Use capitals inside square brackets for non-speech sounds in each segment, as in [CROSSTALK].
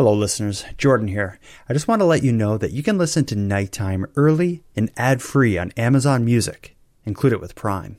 Hello, listeners. Jordan here. I just want to let you know that you can listen to Nighttime early and ad free on Amazon Music. Include it with Prime.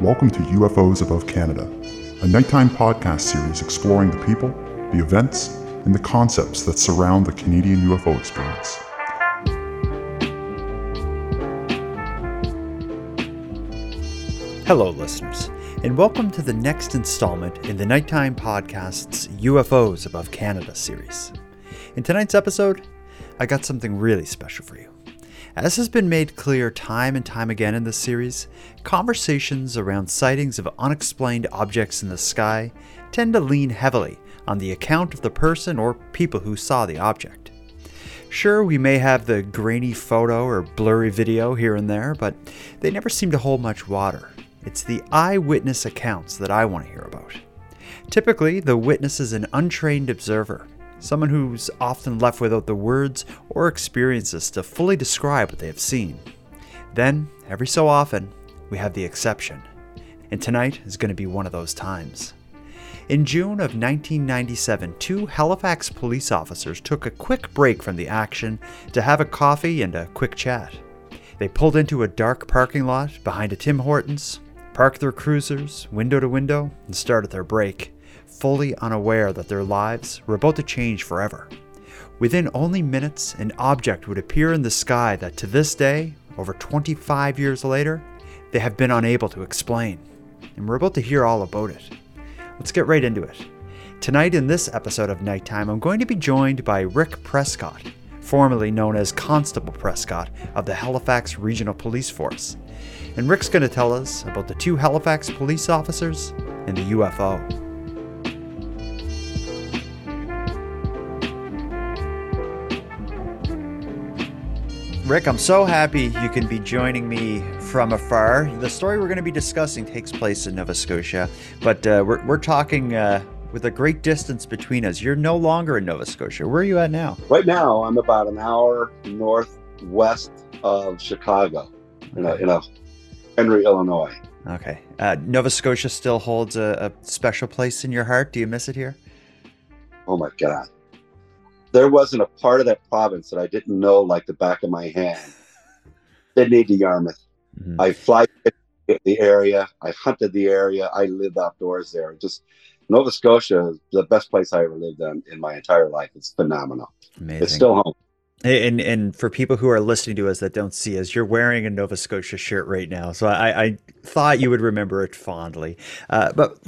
Welcome to UFOs Above Canada, a nighttime podcast series exploring the people, the events, and the concepts that surround the Canadian UFO experience. Hello, listeners, and welcome to the next installment in the Nighttime Podcast's UFOs Above Canada series. In tonight's episode, I got something really special for you. As has been made clear time and time again in this series, conversations around sightings of unexplained objects in the sky tend to lean heavily on the account of the person or people who saw the object. Sure, we may have the grainy photo or blurry video here and there, but they never seem to hold much water. It's the eyewitness accounts that I want to hear about. Typically, the witness is an untrained observer someone who's often left without the words or experiences to fully describe what they have seen. Then, every so often, we have the exception, and tonight is going to be one of those times. In June of 1997, two Halifax police officers took a quick break from the action to have a coffee and a quick chat. They pulled into a dark parking lot behind a Tim Hortons, parked their cruisers window to window, and started their break fully unaware that their lives were about to change forever. Within only minutes, an object would appear in the sky that to this day, over 25 years later, they have been unable to explain. And we're about to hear all about it. Let's get right into it. Tonight, in this episode of Nighttime, I'm going to be joined by Rick Prescott, formerly known as Constable Prescott of the Halifax Regional Police Force. And Rick's going to tell us about the two Halifax police officers and the UFO. Rick, I'm so happy you can be joining me from afar. The story we're going to be discussing takes place in Nova Scotia, but uh, we're, we're talking uh, with a great distance between us. You're no longer in Nova Scotia. Where are you at now? Right now, I'm about an hour northwest of Chicago, in, a, in a Henry, Illinois. Okay. Uh, Nova Scotia still holds a, a special place in your heart. Do you miss it here? Oh my God there wasn't a part of that province that I didn't know like the back of my hand. Sydney to Yarmouth. Mm-hmm. I fly the area. I hunted the area. I lived outdoors there. Just Nova Scotia is the best place I ever lived in in my entire life. It's phenomenal. Amazing. It's still home. And and for people who are listening to us that don't see us, you're wearing a Nova Scotia shirt right now. So I, I thought you would remember it fondly. Uh, but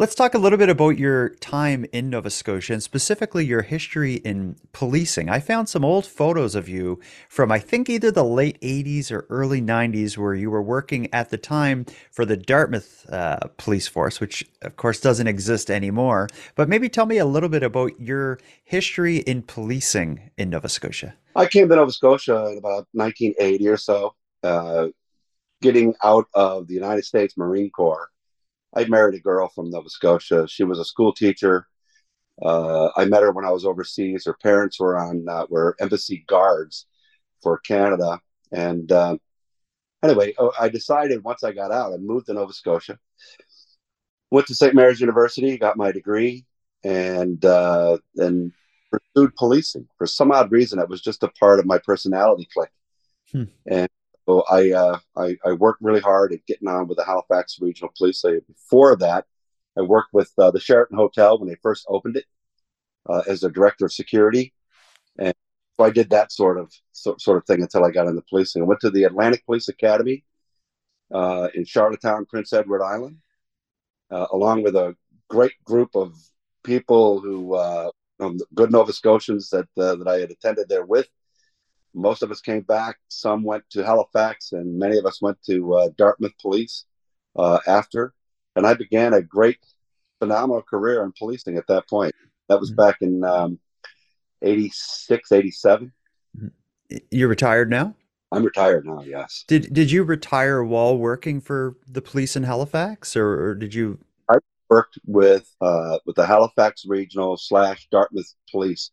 Let's talk a little bit about your time in Nova Scotia and specifically your history in policing. I found some old photos of you from, I think, either the late 80s or early 90s, where you were working at the time for the Dartmouth uh, Police Force, which, of course, doesn't exist anymore. But maybe tell me a little bit about your history in policing in Nova Scotia. I came to Nova Scotia in about 1980 or so, uh, getting out of the United States Marine Corps I married a girl from Nova Scotia. She was a school teacher. Uh, I met her when I was overseas. Her parents were on uh, were embassy guards for Canada, and uh, anyway, oh, I decided once I got out, I moved to Nova Scotia. Went to St. Mary's University, got my degree, and uh, then pursued policing. For some odd reason, it was just a part of my personality click. Hmm. And I, uh, I, I worked really hard at getting on with the Halifax Regional Police. So before that, I worked with uh, the Sheraton Hotel when they first opened it uh, as a director of security, and so I did that sort of so, sort of thing until I got into policing. I went to the Atlantic Police Academy uh, in Charlottetown, Prince Edward Island, uh, along with a great group of people who uh, good Nova Scotians that that I had attended there with most of us came back. Some went to Halifax, and many of us went to uh, Dartmouth Police uh, after. And I began a great phenomenal career in policing at that point. That was Mhm. back in um, 86, 87. You're retired now? I'm retired now, yes. Did did you retire while working for the police in Halifax, or, or did you? I worked with uh, with the Halifax Regional slash Dartmouth Police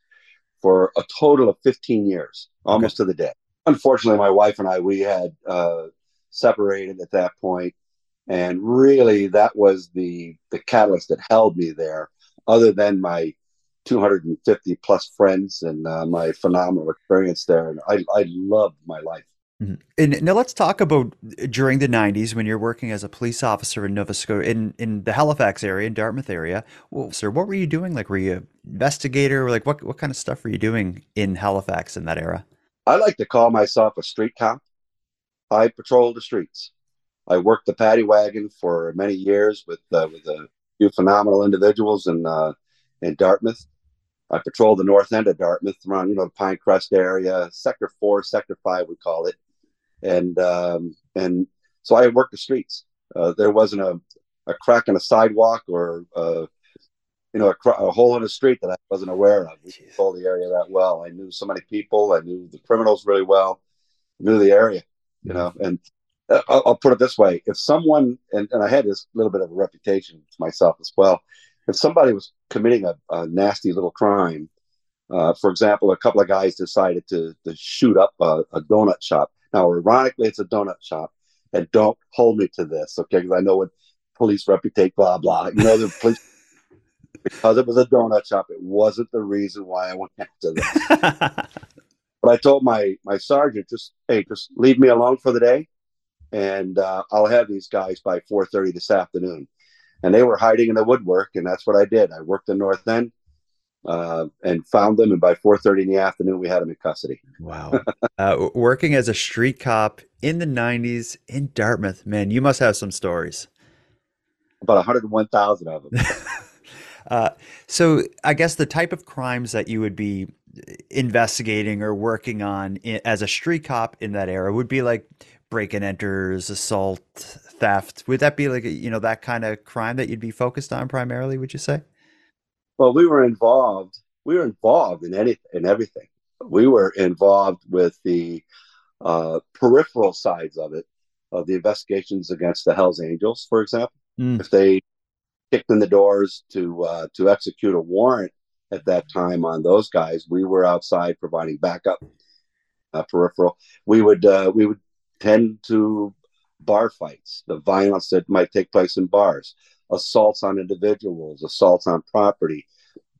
for a total of 15 years, almost to the day. Unfortunately, my wife and I we had uh, separated at that point, and really that was the the catalyst that held me there. Other than my 250 plus friends and uh, my phenomenal experience there, and I I loved my life. Mhm. And now let's talk about during the '90s when you're working as a police officer in Nova Scotia, in in the Halifax area, in Dartmouth area. Well, sir, what were you doing? Like, were you an investigator? Like, what what kind of stuff were you doing in Halifax in that era? I like to call myself a street cop. I patrol the streets. I worked the paddy wagon for many years with uh, with a few phenomenal individuals in uh, in Dartmouth. I patrolled the north end of Dartmouth, around you know the Pinecrest area, Sector Four, Sector Five, we call it, and um, and so I worked the streets. Uh, there wasn't a, a crack in a sidewalk or uh, you know a, cr- a hole in a street that I wasn't aware of. We controlled the area that well. I knew so many people. I knew the criminals really well. Knew the area, you know. And uh, I'll, I'll put it this way: if someone and, and I had this little bit of a reputation to myself as well. If somebody was committing a, a nasty little crime, uh, for example, a couple of guys decided to, to shoot up a, a donut shop. Now, ironically, it's a donut shop, and don't hold me to this, okay? Because I know what police reputate, blah blah. You know, the police [LAUGHS] because it was a donut shop. It wasn't the reason why I went after them. [LAUGHS] But I told my my sergeant, just hey, just leave me alone for the day, and uh, I'll have these guys by four thirty this afternoon. And they were hiding in the woodwork, and that's what I did. I worked the north end uh, and found them, and by four thirty in the afternoon, we had them in custody. Wow. [LAUGHS] Uh, working as a street cop in the 90s in Dartmouth, man, you must have some stories. About one hundred one thousand of them. [LAUGHS] Uh, so I guess the type of crimes that you would be investigating or working on i as a street cop in that era would be like break and enters, assault, theft. Would that be like, a, you know, that kind of crime that you'd be focused on primarily, would you say? Well, we were involved. We were involved in any in everything. We were involved with the uh, peripheral sides of it, of the investigations against the Hell's Angels, for example. Mm. If they kicked in the doors to uh, to execute a warrant at that time on those guys, we were outside providing backup. Uh, peripheral. We would uh, we would tend to bar fights, the violence that might take place in bars, assaults on individuals, assaults on property,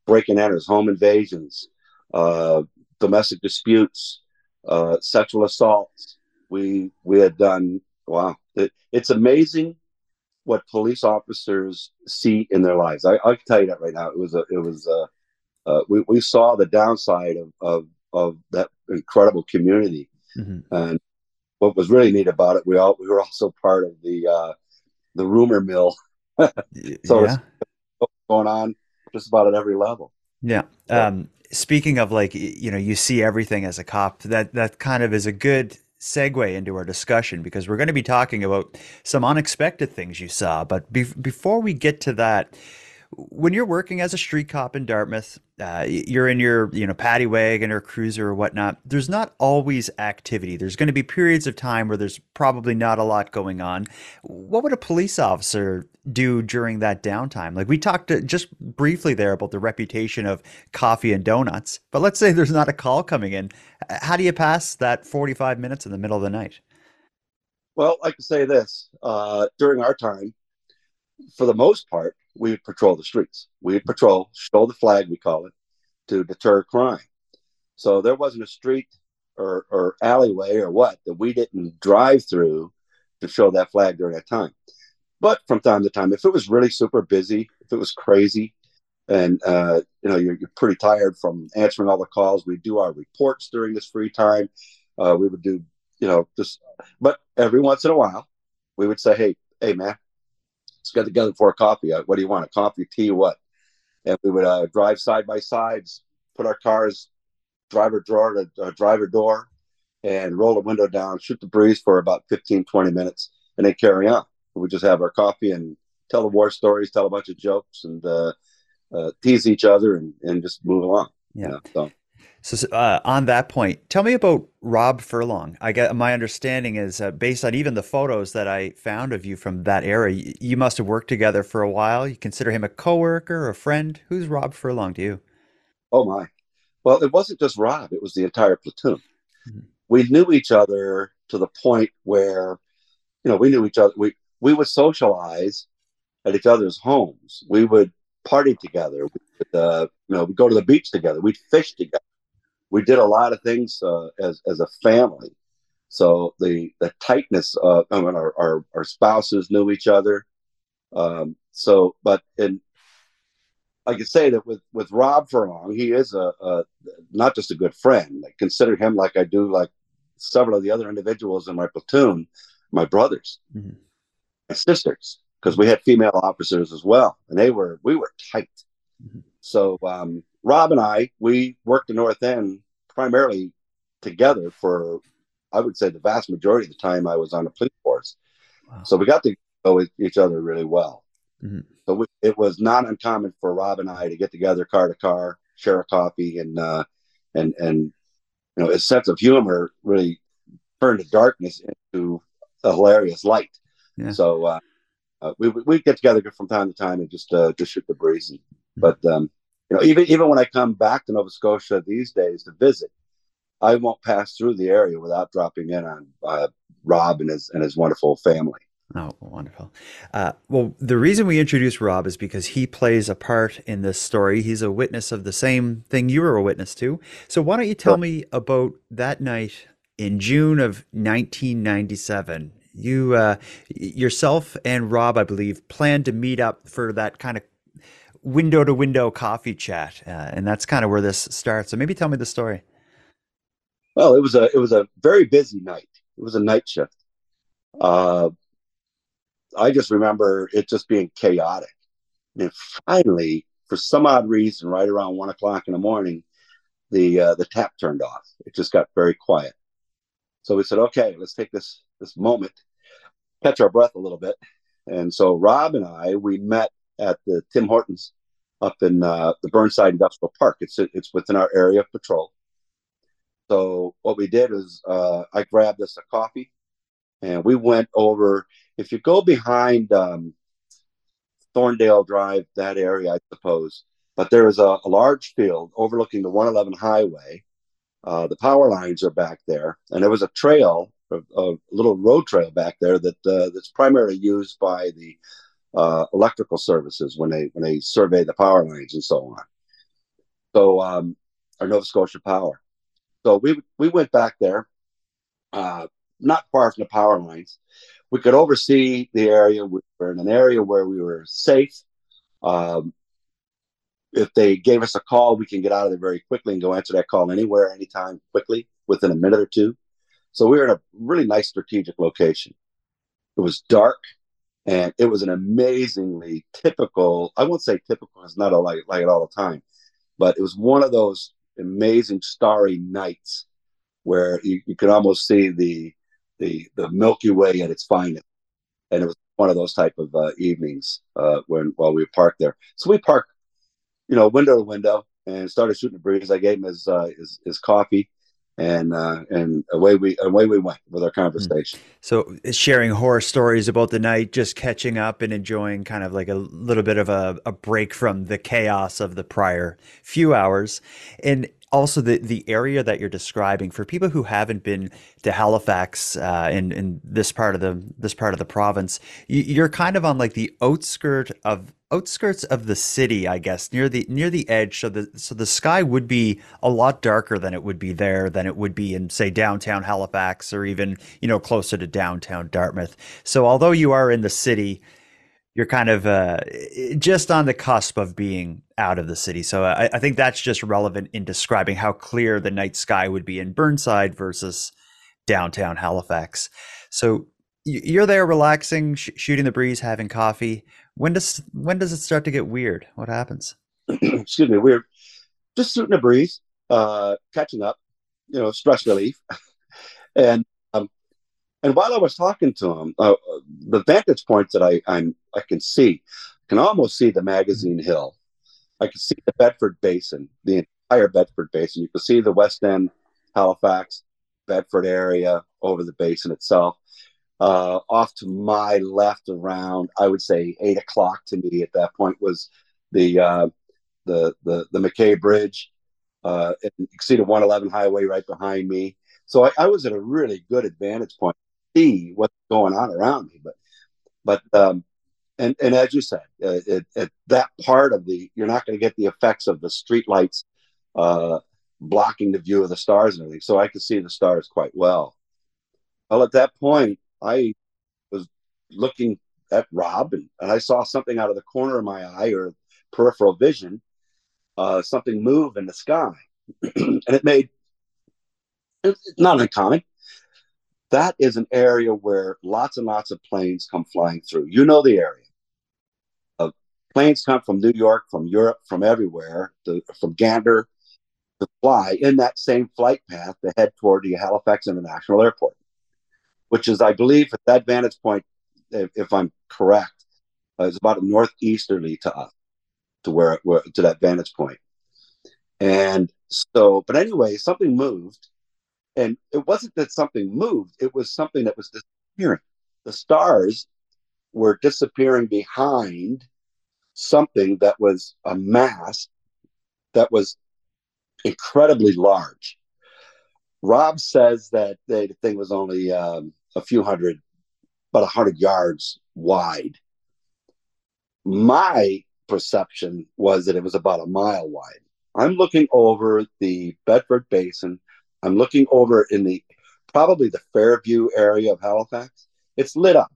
breaking enters, home invasions, uh, domestic disputes, uh, sexual assaults. We we had done wow. It, it's amazing what police officers see in their lives. I, I can tell you that right now. It was a it was a uh, we we saw the downside of of of that incredible community, Mhm. and what was really neat about it, we all we were also part of the uh, the rumor mill [LAUGHS] So yeah. it's- going on just about at every level. Yeah. Yeah. Um, speaking of like, you know, you see everything as a cop, that that kind of is a good segue into our discussion because we're going to be talking about some unexpected things you saw. But be before we get to that, when you're working as a street cop in Dartmouth, uh, you're in your, you know, paddy wagon or cruiser or whatnot. There's not always activity. There's going to be periods of time where there's probably not a lot going on. What would a police officer do during that downtime? Like we talked uh, just briefly there about the reputation of coffee and donuts, but let's say there's not a call coming in. How do you pass that 45 minutes in the middle of the night? Well, I can say this: uh, during our time, for the most part, we would patrol the streets. We would patrol, show the flag, we call it, to deter crime. So there wasn't a street or, or alleyway or what that we didn't drive through to show that flag during that time. But from time to time, if it was really super busy, if it was crazy, and uh, you know you're, you're pretty tired from answering all the calls, we do our reports during this free time. Uh, we would do, you know, just. But every once in a while, we would say, "Hey, hey, man, let's get together for a coffee. Uh, What do you want? A coffee, tea, what?" And we would uh, drive side by sides, put our cars driver drawer to uh, driver door, and roll the window down, shoot the breeze for about 15, 20 minutes, and then carry on. We just have our coffee and tell the war stories, tell a bunch of jokes, and uh, uh, tease each other, and, and just move along. Yeah. You know, so. So uh, on that point, tell me about Rob Furlong. I get my understanding is uh, based on even the photos that I found of you from that era. You, you, must have worked together for a while. You consider him a coworker, a friend. Who's Rob Furlong to you? Oh my! Well, it wasn't just Rob; it was the entire platoon. Mm-hmm. We knew each other to the point where, you know, we knew each other. We we would socialize at each other's homes. We would party together. We would, uh, you know, we'd go to the beach together. We'd fish together we did a lot of things uh, as as a family. So the the tightness of I mean, our, our, our spouses knew each other. Um, so, but in I can say that with with Rob Furlong, he is a, a not just a good friend. I consider him like I do like several of the other individuals in my platoon, my brothers, mm-hmm. my sisters, because we had female officers as well, and they were we were tight. Mm-hmm. So um, Rob and I, we worked the North End primarily together for, I would say, the vast majority of the time I was on the police force. Wow. So we got to go with each other really well. Mm-hmm. So we, it was not uncommon for Rob and I to get together car to car, share a coffee, and uh, and and you know his sense of humor really turned the darkness into a hilarious light. Yeah. So uh, uh, we we get together from time to time and just uh, just shoot the breeze. And, mm-hmm. But um, you know, even even when I come back to Nova Scotia these days to visit, I won't pass through the area without dropping in on uh, Rob and his and his wonderful family. Oh, wonderful. Uh, well, the reason we introduced Rob is because he plays a part in this story. He's a witness of the same thing you were a witness to. So, why don't you tell me about that night in June of 1997? You, uh, yourself and Rob, I believe, planned to meet up for that kind of window to window coffee chat, uh, and that's kind of where this starts. So maybe tell me the story. Well, it was a it was a very busy night. It was a night shift. Uh, I just remember it just being chaotic, and finally, for some odd reason, right around one o'clock in the morning, the uh, the tap turned off. It just got very quiet. So we said, "Okay, let's take this this moment, catch our breath a little bit." And so Rob and I we met at the Tim Hortons up in uh, the Burnside Industrial Park. It's it's within our area of patrol. So what we did is uh, I grabbed us a coffee, and we went over. If you go behind um, Thorndale Drive, that area, I suppose, but there is a, a large field overlooking the 111 highway. Uh, the power lines are back there, and there was a trail, a, a little road trail back there that uh, that's primarily used by the uh, electrical services when they when they survey the power lines and so on. So um, our Nova Scotia Power. So we we went back there, uh, not far from the power lines. We could oversee the area. We were in an area where we were safe. Um, if they gave us a call, we can get out of there very quickly and go answer that call anywhere, anytime, quickly, within a minute or two. So we were in a really nice strategic location. It was dark and it was an amazingly typical i won't say typical it's not a, like, like it all the time but it was one of those amazing starry nights where you, you could almost see the the the milky way at its finest. And it was one of those type of uh, evenings uh, when while we parked there. So we parked you know window to window and started shooting the breeze. I gave him his uh, his, his coffee and uh, and away we away we went with our conversation. So sharing horror stories about the night, just catching up and enjoying kind of like a little bit of a, a break from the chaos of the prior few hours, and also the the area that you're describing for people who haven't been to Halifax uh, in in this part of the this part of the province, you're kind of on like the outskirt of outskirts of the city, I guess, near the near the edge. So the so the sky would be a lot darker than it would be there than it would be in say downtown Halifax or even you know closer to downtown Dartmouth. So although you are in the city, you're kind of uh, just on the cusp of being out of the city. So I, I, think that's just relevant in describing how clear the night sky would be in Burnside versus downtown Halifax. So you're there relaxing, sh- shooting the breeze, having coffee. When does when does it start to get weird? What happens? [CLEARS THROAT] Excuse me. We're just shooting the breeze, uh, catching up, you know, stress relief, [LAUGHS] and And while I was talking to him, uh, the vantage points that I I'm, I can see, I can almost see the magazine hill. I can see the Bedford Basin, the entire Bedford Basin. You can see the West End, Halifax, Bedford area over the basin itself. Uh, off to my left, around I would say eight o'clock to me at that point was the uh, the the the MacKay Bridge. Uh, the 111 highway right behind me. So I, I was at a really good advantage point see what's going on around me. But but um, and and as you said, uh, it, at that part of the you're not going to get the effects of the street lights uh, blocking the view of the stars and everything. So I could see the stars quite well. Well, at that point, I was looking at Rob and, and I saw something out of the corner of my eye or peripheral vision, uh, something move in the sky. [CLEARS THROAT] and it made it's not uncommon. That is an area where lots and lots of planes come flying through. You know the area. Uh, planes come from New York, from Europe, from everywhere, to, from Gander to fly in that same flight path to head toward the Halifax International Airport which is, I believe, at that vantage point, if, if I'm correct, uh, is about northeasterly to us, to where, where to that vantage point. And so, but anyway, something moved, and it wasn't that something moved; it was something that was disappearing. The stars were disappearing behind something that was a mass that was incredibly large. Rob says that the thing was only um, a few hundred, about a hundred yards wide. My perception was that it was about a mile wide. I'm looking over the Bedford Basin. I'm looking over in the probably the Fairview area of Halifax. It's lit up.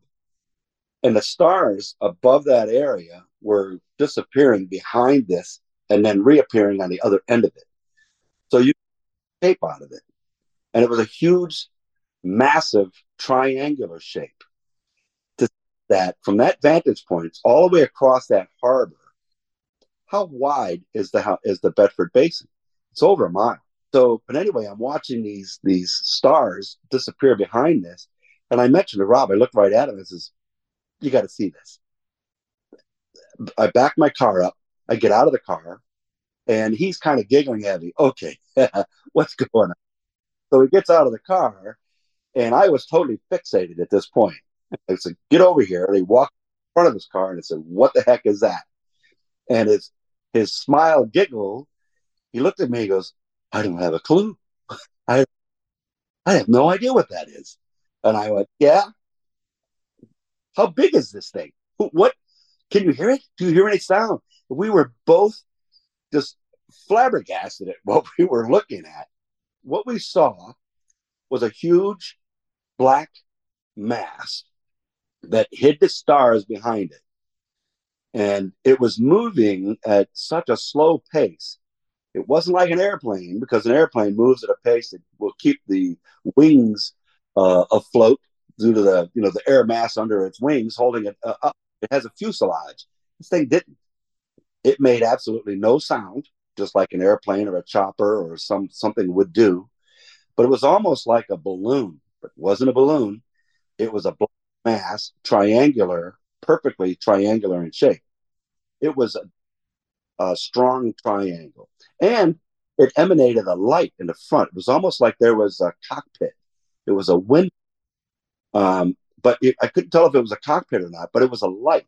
And the stars above that area were disappearing behind this and then reappearing on the other end of it. So you tape out of it. And it was a huge, massive triangular shape. To that from that vantage point, all the way across that harbor, how wide is the is the Bedford Basin? It's over a mile. So, but anyway, I'm watching these these stars disappear behind this, and I mentioned to Rob. I looked right at him and says, "You got to see this." I back my car up. I get out of the car, and he's kind of giggling at me. Okay, [LAUGHS] what's going on? So he gets out of the car, and I was totally fixated at this point. I said, "Get over here!" And he walked in front of his car and I said, "What the heck is that?" And his his smile giggle. He looked at me. He goes, "I don't have a clue. I I have no idea what that is." And I went, "Yeah. How big is this thing? What? Can you hear it? Do you hear any sound?" We were both just flabbergasted at [LAUGHS] what we were looking at. What we saw was a huge black mass that hid the stars behind it. And it was moving at such a slow pace. It wasn't like an airplane because an airplane moves at a pace that will keep the wings uh, afloat due to the you know the air mass under its wings holding it uh, up. It has a fuselage. This thing didn't. It made absolutely no sound, just like an airplane or a chopper or some something would do. But it was almost like a balloon but wasn't a balloon. It was a mass, triangular, perfectly triangular in shape. It was a, strong triangle. And it emanated a light in the front. It was almost like there was a cockpit. It was a window. Um, but it, I couldn't tell if it was a cockpit or not, but it was a light.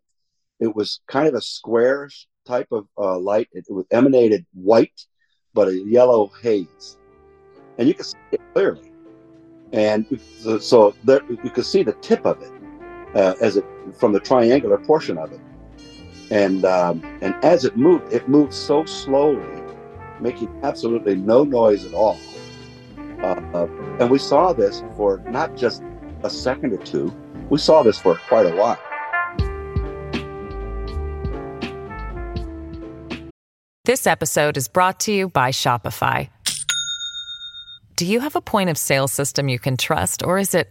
It was kind of a square type of uh, light. It, it was emanated white, but a yellow haze. And you could see it clearly and so there, you could see the tip of it uh, as it from the triangular portion of it, and um, and as it moved, it moved so slowly, making absolutely no noise at all. Uh, uh, and we saw this for not just a second or two; we saw this for quite a while. This episode is brought to you by Shopify. Do you have a point of sale system you can trust, or is it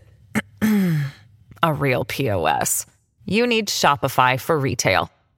[CLEARS THROAT] a real POS? You need Shopify for retail.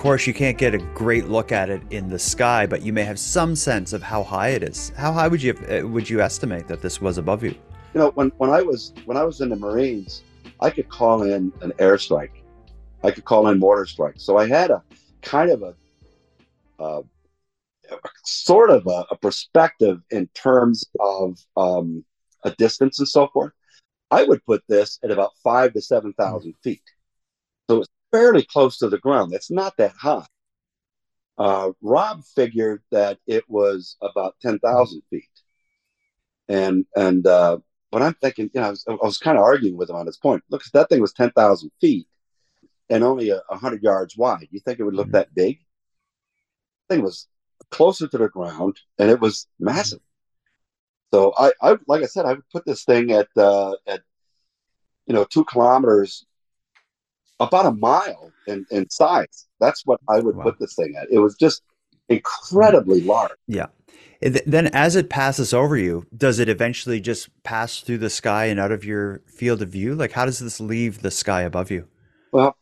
Course, you can't get a great look at it in the sky, but you may have some sense of how high it is. How high would you uh, would you estimate that this was above you? You know, when, when I was when I was in the Marines, I could call in an airstrike. I could call in mortar strikes. So I had a kind of a, uh, sort of a, a, perspective in terms of um, a distance and so forth. I would put this at about five to seven thousand feet. So it's fairly close to the ground. That's not that high. Uh, Rob figured that it was about 10,000 feet. And, and, uh, but I'm thinking, you know, I was, I was kind of arguing with him on this point. Look, that thing was 10,000 feet and only a, 100 yards wide. You think it would look mm-hmm. that big? The thing was closer to the ground and it was massive. So I, I like I said, I would put this thing at, uh, at, you know, two kilometers about a mile in, in size. That's what I would wow. put this thing at. It was just incredibly large. Yeah. Then, as it passes over you, does it eventually just pass through the sky and out of your field of view? Like, how does this leave the sky above you? Well,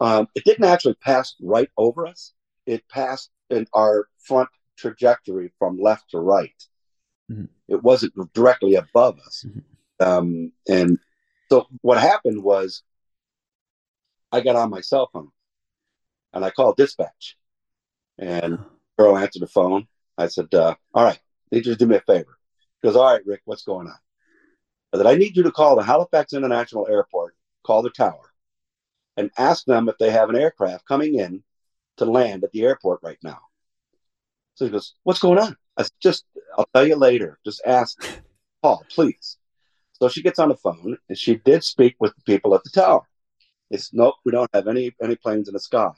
um, it didn't actually pass right over us. It passed in our front trajectory from left to right. Mm-hmm. It wasn't directly above us. Mm-hmm. Um, and so what happened was I got on my cell phone and I called dispatch. And girl answered the phone. I said, uh, All right, need you to do me a favor. He goes, All right, Rick, what's going on? I said, I need you to call the Halifax International Airport, call the tower, and ask them if they have an aircraft coming in to land at the airport right now. So he goes, What's going on? I said, Just, I'll tell you later. Just ask Paul, please. So she gets on the phone and she did speak with the people at the tower. It's nope, we don't have any any planes in the sky.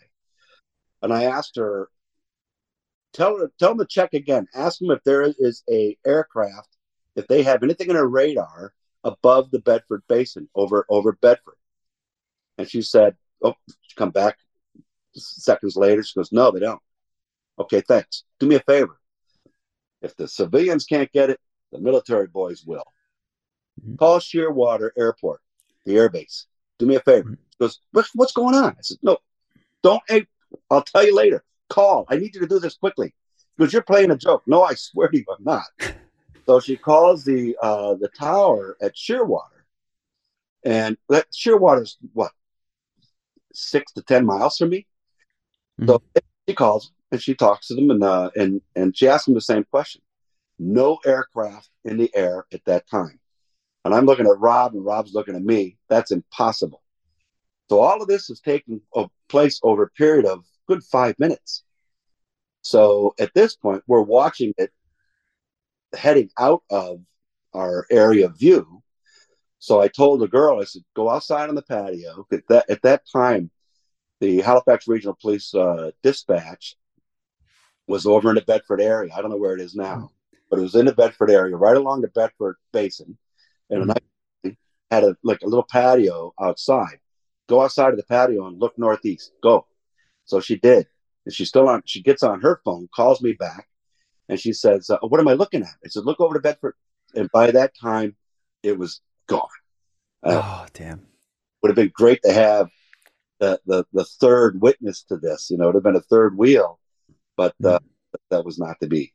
And I asked her, tell her, tell them to check again. Ask them if there is a aircraft, if they have anything in a radar above the Bedford Basin, over over Bedford. And she said, "Oh, she come back seconds later. She goes, no, they don't. Okay, thanks. Do me a favor. If the civilians can't get it, the military boys will. Mm-hmm. Call Shearwater Airport, the airbase. Do me a favor. Mm-hmm goes, what's going on? I said, no, don't. Hey, I'll tell you later. Call. I need you to do this quickly. Because you're playing a joke. No, I swear to you, I'm not. [LAUGHS] so she calls the uh, the tower at Shearwater, and that Shearwater's what six to ten miles from me. Mm-hmm. So she calls and she talks to them, and uh, and and she asks them the same question. No aircraft in the air at that time. And I'm looking at Rob, and Rob's looking at me. That's impossible. So all of this is taking place over a period of good five minutes. So at this point, we're watching it heading out of our area of view. So I told the girl, I said, go outside on the patio. At that, at that time, the Halifax Regional Police uh, dispatch was over in the Bedford area. I don't know where it is now, but it was in the Bedford area, right along the Bedford Basin. And mm-hmm. I had a like a little patio outside go outside of the patio and look northeast. Go. So she did. And she's still on, she gets on her phone, calls me back, and she says, uh, What am I looking at? I said, Look over to Bedford. And by that time, it was gone. Uh, oh, damn. Would have been great to have the, the, the third witness to this. You know, it would have been a third wheel, but uh, mm. that was not to be.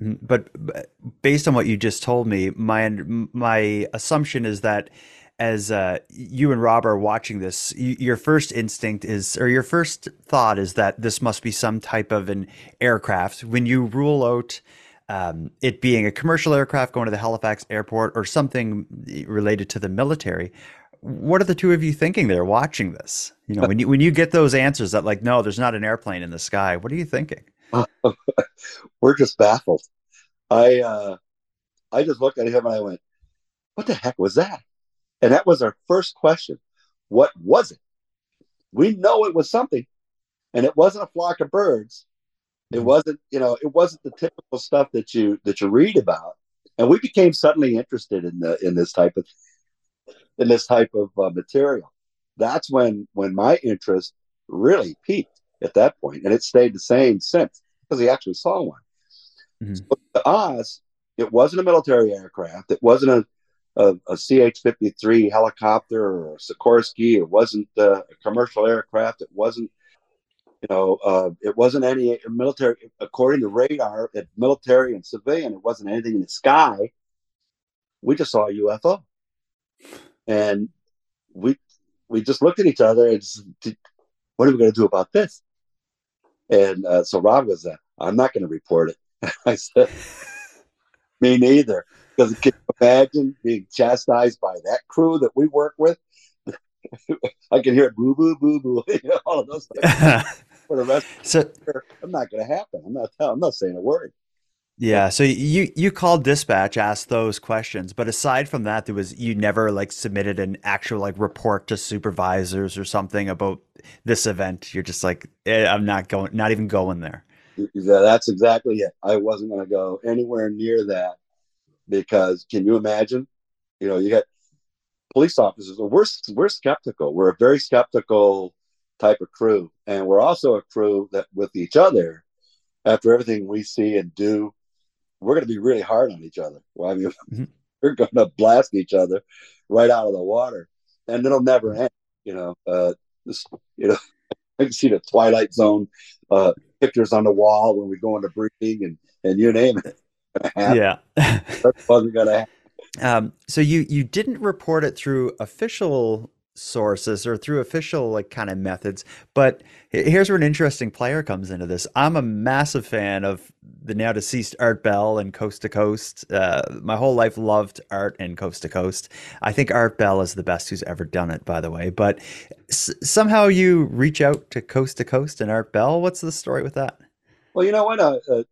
Mm-hmm. But, but based on what you just told me, my my assumption is that as uh, you and Rob are watching this, your first instinct is, or your first thought is that this must be some type of an aircraft. When you rule out um, it being a commercial aircraft going to the Halifax airport or something related to the military, what are the two of you thinking there watching this? You know, when you when you get those answers that like, no, there's not an airplane in the sky. What are you thinking? [LAUGHS] we're just baffled. I uh, I just looked at him and I went, "What the heck was that?" And that was our first question. What was it? We know it was something, and it wasn't a flock of birds. It wasn't, you know, it wasn't the typical stuff that you that you read about. And we became suddenly interested in the in this type of in this type of uh, material. That's when when my interest really peaked at that point, and it stayed the same since because he actually saw one. Mm-hmm. So to us, it wasn't a military aircraft. It wasn't a, a, a CH 53 helicopter or a Sikorsky. It wasn't a commercial aircraft. It wasn't, you know, uh, it wasn't any military, according to radar, it, military and civilian, it wasn't anything in the sky. We just saw a UFO. And we we just looked at each other and just, what are we going to do about this? And uh, so Rob was, uh, I'm not going to report it. [LAUGHS] I said, me neither. Because can you imagine being chastised by that crew that we work with? [LAUGHS] I can hear boo boo boo boo, [LAUGHS] all of those things. [LAUGHS] For the rest, so I'm not going to happen. I'm not. I'm not saying a word. Yeah, so you you called dispatch, asked those questions, but aside from that, there was you never like submitted an actual like report to supervisors or something about this event. You're just like, eh, I'm not going, not even going there. Yeah, that's exactly it. I wasn't going to go anywhere near that because can you imagine? You know, you got police officers. We're we're skeptical. We're a very skeptical type of crew, and we're also a crew that with each other. After everything we see and do, we're going to be really hard on each other. Well, I mean, mm-hmm. [LAUGHS] we're going to blast each other right out of the water, and it'll never end. You know, uh, this, you know, [LAUGHS] I can see the Twilight Zone uh, pictures on the wall when we go into briefing, and and you name it. Yeah, that wasn't going to happen. Um, so you you didn't report it through official sources or through official like kind of methods. But here's where an interesting player comes into this. I'm a massive fan of the now deceased Art Bell and Coast to Coast. Uh, my whole life loved Art and Coast to Coast. I think Art Bell is the best who's ever done it, by the way. But s- somehow you reach out to Coast to Coast and Art Bell. What's the story with that? Well, you know what? Uh, uh,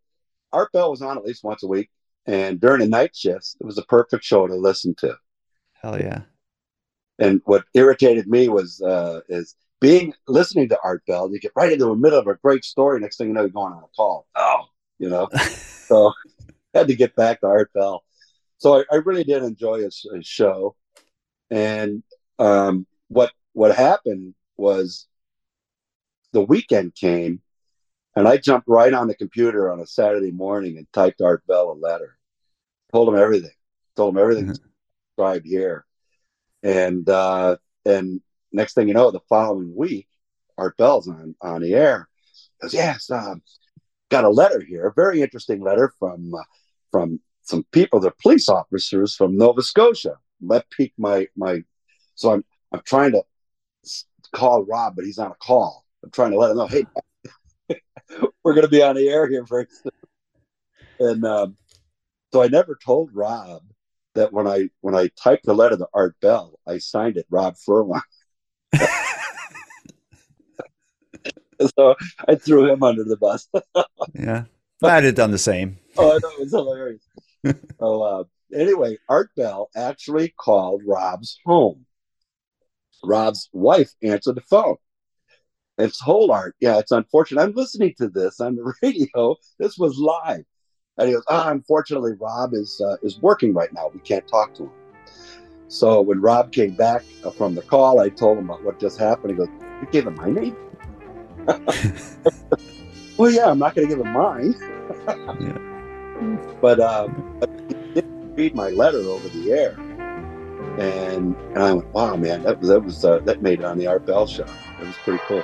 Art Bell was on at least once a week, and during the night shifts, it was a perfect show to listen to. Hell yeah! And what irritated me was uh, is being listening to Art Bell. You get right into the middle of a great story. Next thing you know, you're going on a call. Oh, you know. [LAUGHS] so had to get back to Art Bell. So I, I really did enjoy his, his show. And um, what what happened was the weekend came, and I jumped right on the computer on a Saturday morning and typed Art Bell a letter. Told him everything. Told him everything mm-hmm. described here and uh, and next thing you know, the following week, Art Bell's on on the air. He goes, yes, um, got a letter here, a very interesting letter from uh, from some people, they're police officers from Nova Scotia. That piqued my my. So I'm I'm trying to call Rob, but he's on a call. I'm trying to let him know, hey, [LAUGHS] we're going to be on the air here very soon. And um, so I never told Rob that when I when I typed the letter to Art Bell, I signed it Rob Furlong. [LAUGHS] so I threw him under the bus. [LAUGHS] yeah, I'd have done the same. oh, I know it was hilarious. so uh, anyway, Art Bell actually called Rob's home. Rob's wife answered the phone and whole Art, "Yeah, it's unfortunate. I'm listening to this on the [LAUGHS] radio. This was live." And he goes, ah, unfortunately, Rob is uh, is working right now. We can't talk to him. So when Rob came back from the call, I told him about what just happened. He goes, you gave him my name? [LAUGHS] well, yeah, I'm not going to give him mine. yeah. [LAUGHS] But, uh, but he did read my letter over the air. And, and I went, wow, man, that was, that was, uh, that made it on the Art Bell show. It was pretty cool.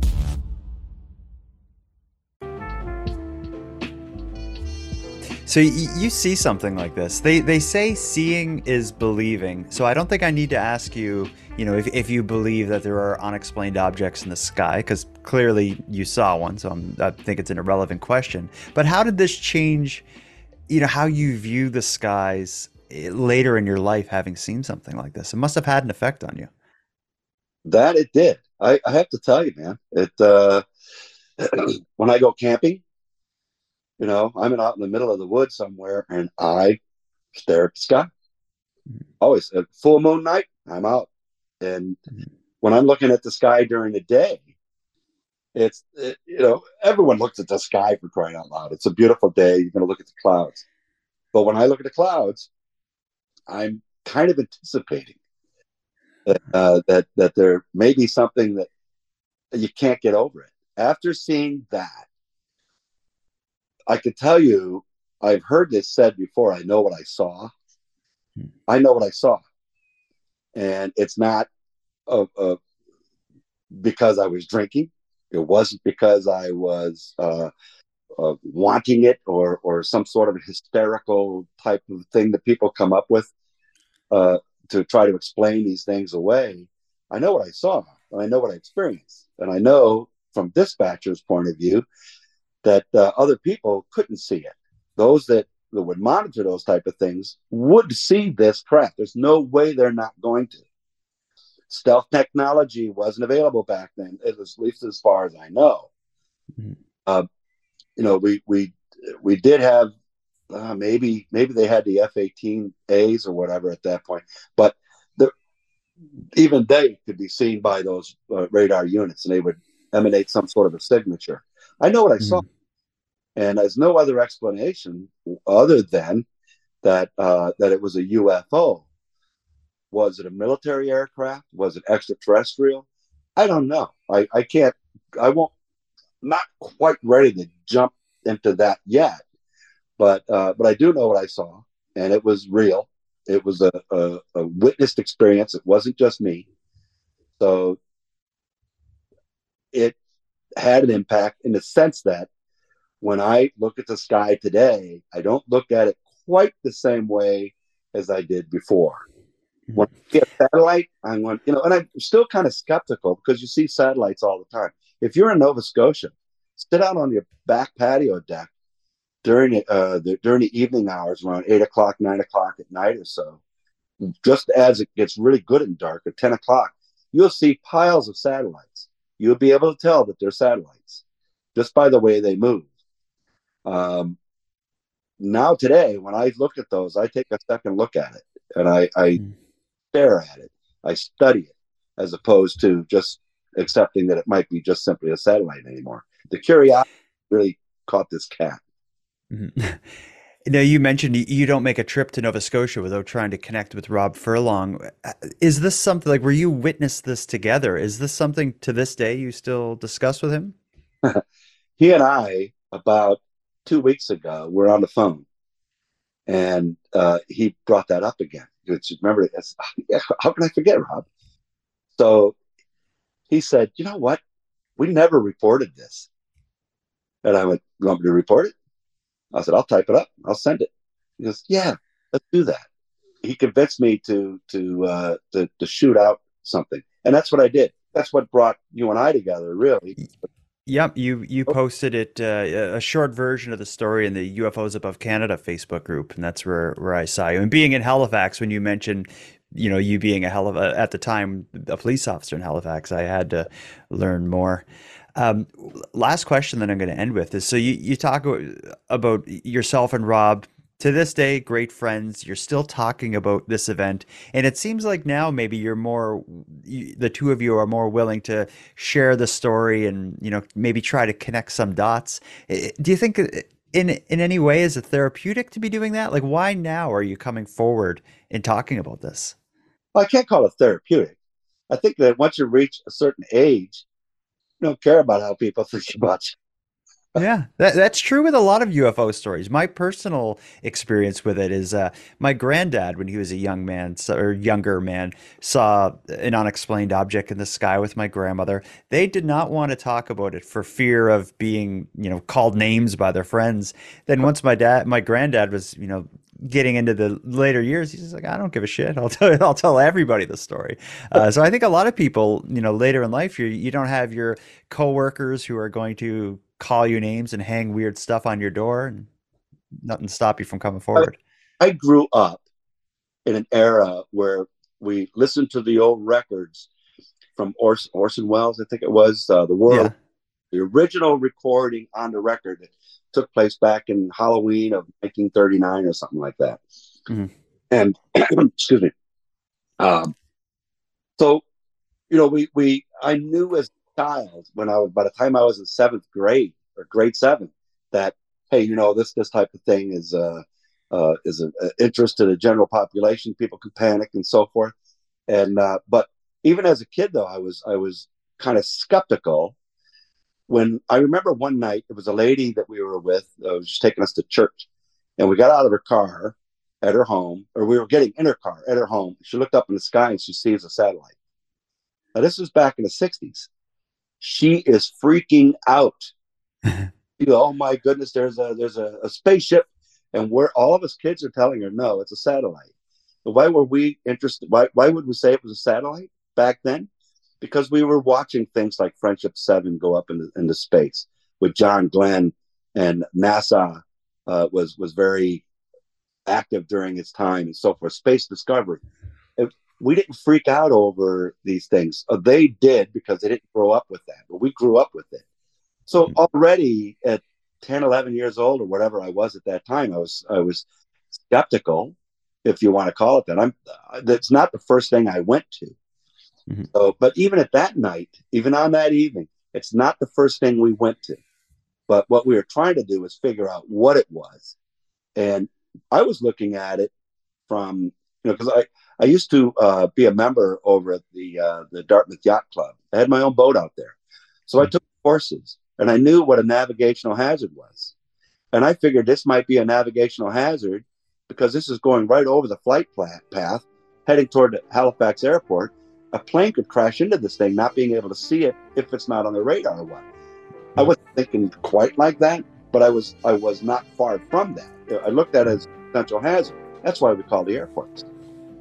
So y- you see something like this. They they say seeing is believing. So I don't think I need to ask you, you know, if, if you believe that there are unexplained objects in the sky, because clearly you saw one. So I'm, I think it's an irrelevant question. But how did this change, you know, how you view the skies eh, later in your life, having seen something like this? It must have had an effect on you. That it did. I, I have to tell you, man. It uh, [CLEARS THROAT] when I go camping, you know, I'm out in the middle of the woods somewhere, and I stare at the sky. Always at full moon night, I'm out, and when I'm looking at the sky during the day, it's it, you know everyone looks at the sky for crying out loud. It's a beautiful day. You're going to look at the clouds, but when I look at the clouds, I'm kind of anticipating uh, that that there may be something that you can't get over it. After seeing that, I could tell you, I've heard this said before. I know what I saw. I know what I saw, and it's not uh, uh, because I was drinking. It wasn't because I was uh, uh, wanting it or or some sort of hysterical type of thing that people come up with uh, to try to explain these things away. I know what I saw, and I know what I experienced, and I know from dispatcher's point of view that uh, other people couldn't see it. Those that, that would monitor those type of things would see this craft. There's no way they're not going to. Stealth technology wasn't available back then, at least as far as I know. Mm-hmm. Uh, you know, we we we did have uh, maybe maybe they had the F-18As or whatever at that point, but the, even they could be seen by those uh, radar units, and they would emanate some sort of a signature. I know what I mm-hmm. saw, and there's no other explanation other than that uh, that it was a UFO. Was it a military aircraft? Was it extraterrestrial? I don't know. I, I can't. I won't. Not quite ready to jump into that yet, but uh, but I do know what I saw, and it was real. It was a, a, a witnessed experience. It wasn't just me. So it had an impact in the sense that when I look at the sky today, I don't look at it quite the same way as I did before. When I get satellite, I'm going, you know, and I'm still kind of skeptical because you see satellites all the time. If you're in Nova Scotia, sit out on your back patio deck during uh, the during the evening hours, around eight o'clock, nine o'clock at night or so. Just as it gets really good and dark at ten o'clock, you'll see piles of satellites you'll be able to tell that they're satellites just by the way they move. Um, now, today, when I look at those, I take a second look at it and I, I mm. stare at it, I study it, as opposed to just accepting that it might be just simply a satellite anymore. The curiosity really caught this cat. Mm-hmm. [LAUGHS] Now, you mentioned you don't make a trip to Nova Scotia without trying to connect with Rob Furlong. Is this something like were you witness this together? Is this something to this day you still discuss with him? [LAUGHS] he and I, about two weeks ago, were on the phone, and uh, he brought that up again. Which remember, [LAUGHS] how can I forget, Rob? So he said, "You know what? We never reported this." And I went, "You want me to report it?" I said, I'll type it up. I'll send it. He goes, yeah, let's do that. He convinced me to to uh, to, to shoot out something, and that's what I did. That's what brought you and I together, really. Yep, you you posted it uh, a short version of the story in the UFOs Above Canada Facebook group, and that's where where I saw you. And being in Halifax, when you mentioned, you know, you being a hell of a at the time a police officer in Halifax, I had to learn more. Um, last question that I'm going to end with is so you, you talk about yourself and Rob to this day, great friends. You're still talking about this event, and it seems like now maybe you're more, you, the two of you are more willing to share the story and you know maybe try to connect some dots. Do you think in in any way is it therapeutic to be doing that? Like, why now are you coming forward and talking about this? Well, I can't call it therapeutic. I think that once you reach a certain age, don't care about how people [LAUGHS] think about you yeah, that, that's true with a lot of UFO stories. My personal experience with it is uh, my granddad, when he was a young man or younger man, saw an unexplained object in the sky with my grandmother. They did not want to talk about it for fear of being, you know, called names by their friends. Then once my dad, my granddad was, you know, getting into the later years, he's like, I don't give a shit. I'll tell I'll tell everybody the story. Uh, so I think a lot of people, you know, later in life, you you don't have your coworkers who are going to call you names and hang weird stuff on your door and nothing stop you from coming forward. I, I grew up in an era where we listened to the old records from Orson, Orson Welles, I think it was, uh, the world, yeah. the original recording on the record that took place back in Halloween of 1939 or something like that. Mm-hmm. And [CLEARS THROAT] excuse me. Um, so, you know, we, we, I knew as a child when I was by the time I was in seventh grade or grade seven that hey, you know this this type of thing is uh, uh, is an interest to the general population. People can panic and so forth. And uh, but even as a kid though, I was I was kind of skeptical when I remember one night it was a lady that we were with uh, was taking us to church, and we got out of her car at her home, or we were getting in her car at her home. She looked up in the sky and she sees a satellite. Now this was back in the '60s, she is freaking out. [LAUGHS] you know, oh my goodness, there's a there's a, a spaceship, and we're all of us kids are telling her no, it's a satellite. But why were we interested? Why why would we say it was a satellite back then? Because we were watching things like Friendship Seven go up into, into space with John Glenn, and NASA uh, was was very active during its time and so forth. Space Discovery we didn't freak out over these things. Uh, they did because they didn't grow up with that, but we grew up with it. So hmm. already at 10, 11 years old or whatever I was at that time, I was I was skeptical, if you want to call it that. I'm that's not the first thing I went to. Mm-hmm. So, but even at that night, even on that evening, it's not the first thing we went to. But what we were trying to do was figure out what it was. And I was looking at it from, you know, because I, I used to uh, be a member over at the uh, the Dartmouth Yacht Club. I had my own boat out there, so I took courses, and I knew what a navigational hazard was. And I figured this might be a navigational hazard because this is going right over the flight path, heading toward Halifax Airport. A plane could crash into this thing, not being able to see it if it's not on the radar or what. I hmm. wasn't thinking quite like that, but I was I was not far from that. I looked at it as a potential hazard. That's why we call the airports.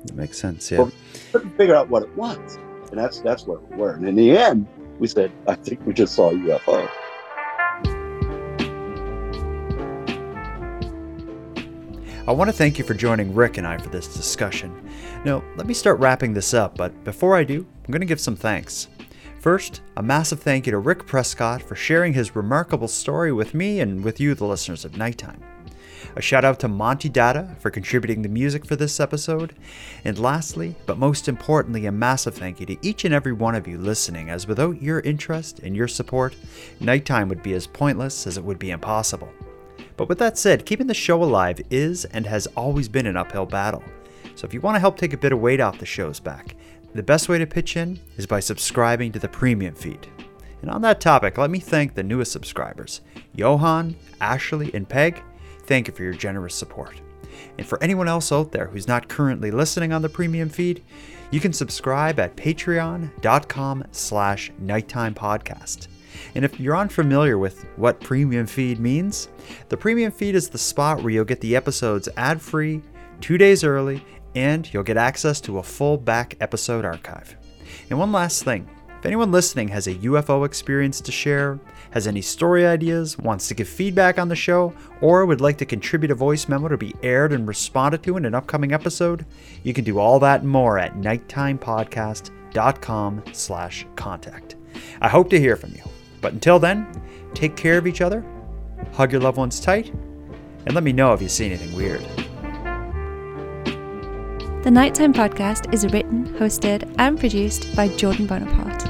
That makes sense. Yeah. couldn't figure out what it was, and that's that's where we were. And in the end, we said, "I think we just saw a UFO." I want to thank you for joining Rick and I for this discussion. Now, let me start wrapping this up, but before I do, I'm going to give some thanks. First, a massive thank you to Rick Prescott for sharing his remarkable story with me and with you, the listeners of Nighttime. A shout out to Monty Datta for contributing the music for this episode. And lastly, but most importantly, a massive thank you to each and every one of you listening, as without your interest and your support, nighttime would be as pointless as it would be impossible. But with that said, keeping the show alive is and has always been an uphill battle. So if you want to help take a bit of weight off the show's back, the best way to pitch in is by subscribing to the premium feed. And on that topic, let me thank the newest subscribers Johan, Ashley, and Peg Thank you for your generous support. And for anyone else out there who's not currently listening on the premium feed, you can subscribe at patreon.com slash nighttime podcast. And if you're unfamiliar with what premium feed means, the premium feed is the spot where you'll get the episodes ad-free, two days early, and you'll get access to a full back episode archive. And one last thing, if anyone listening has a UFO experience to share, has any story ideas, wants to give feedback on the show, or would like to contribute a voice memo to be aired and responded to in an upcoming episode, you can do all that and more at nighttimepodcast.com slash contact. I hope to hear from you. But until then, take care of each other, hug your loved ones tight, and let me know if you see anything weird. The Nighttime Podcast is written, hosted, and produced by Jordan Bonaparte.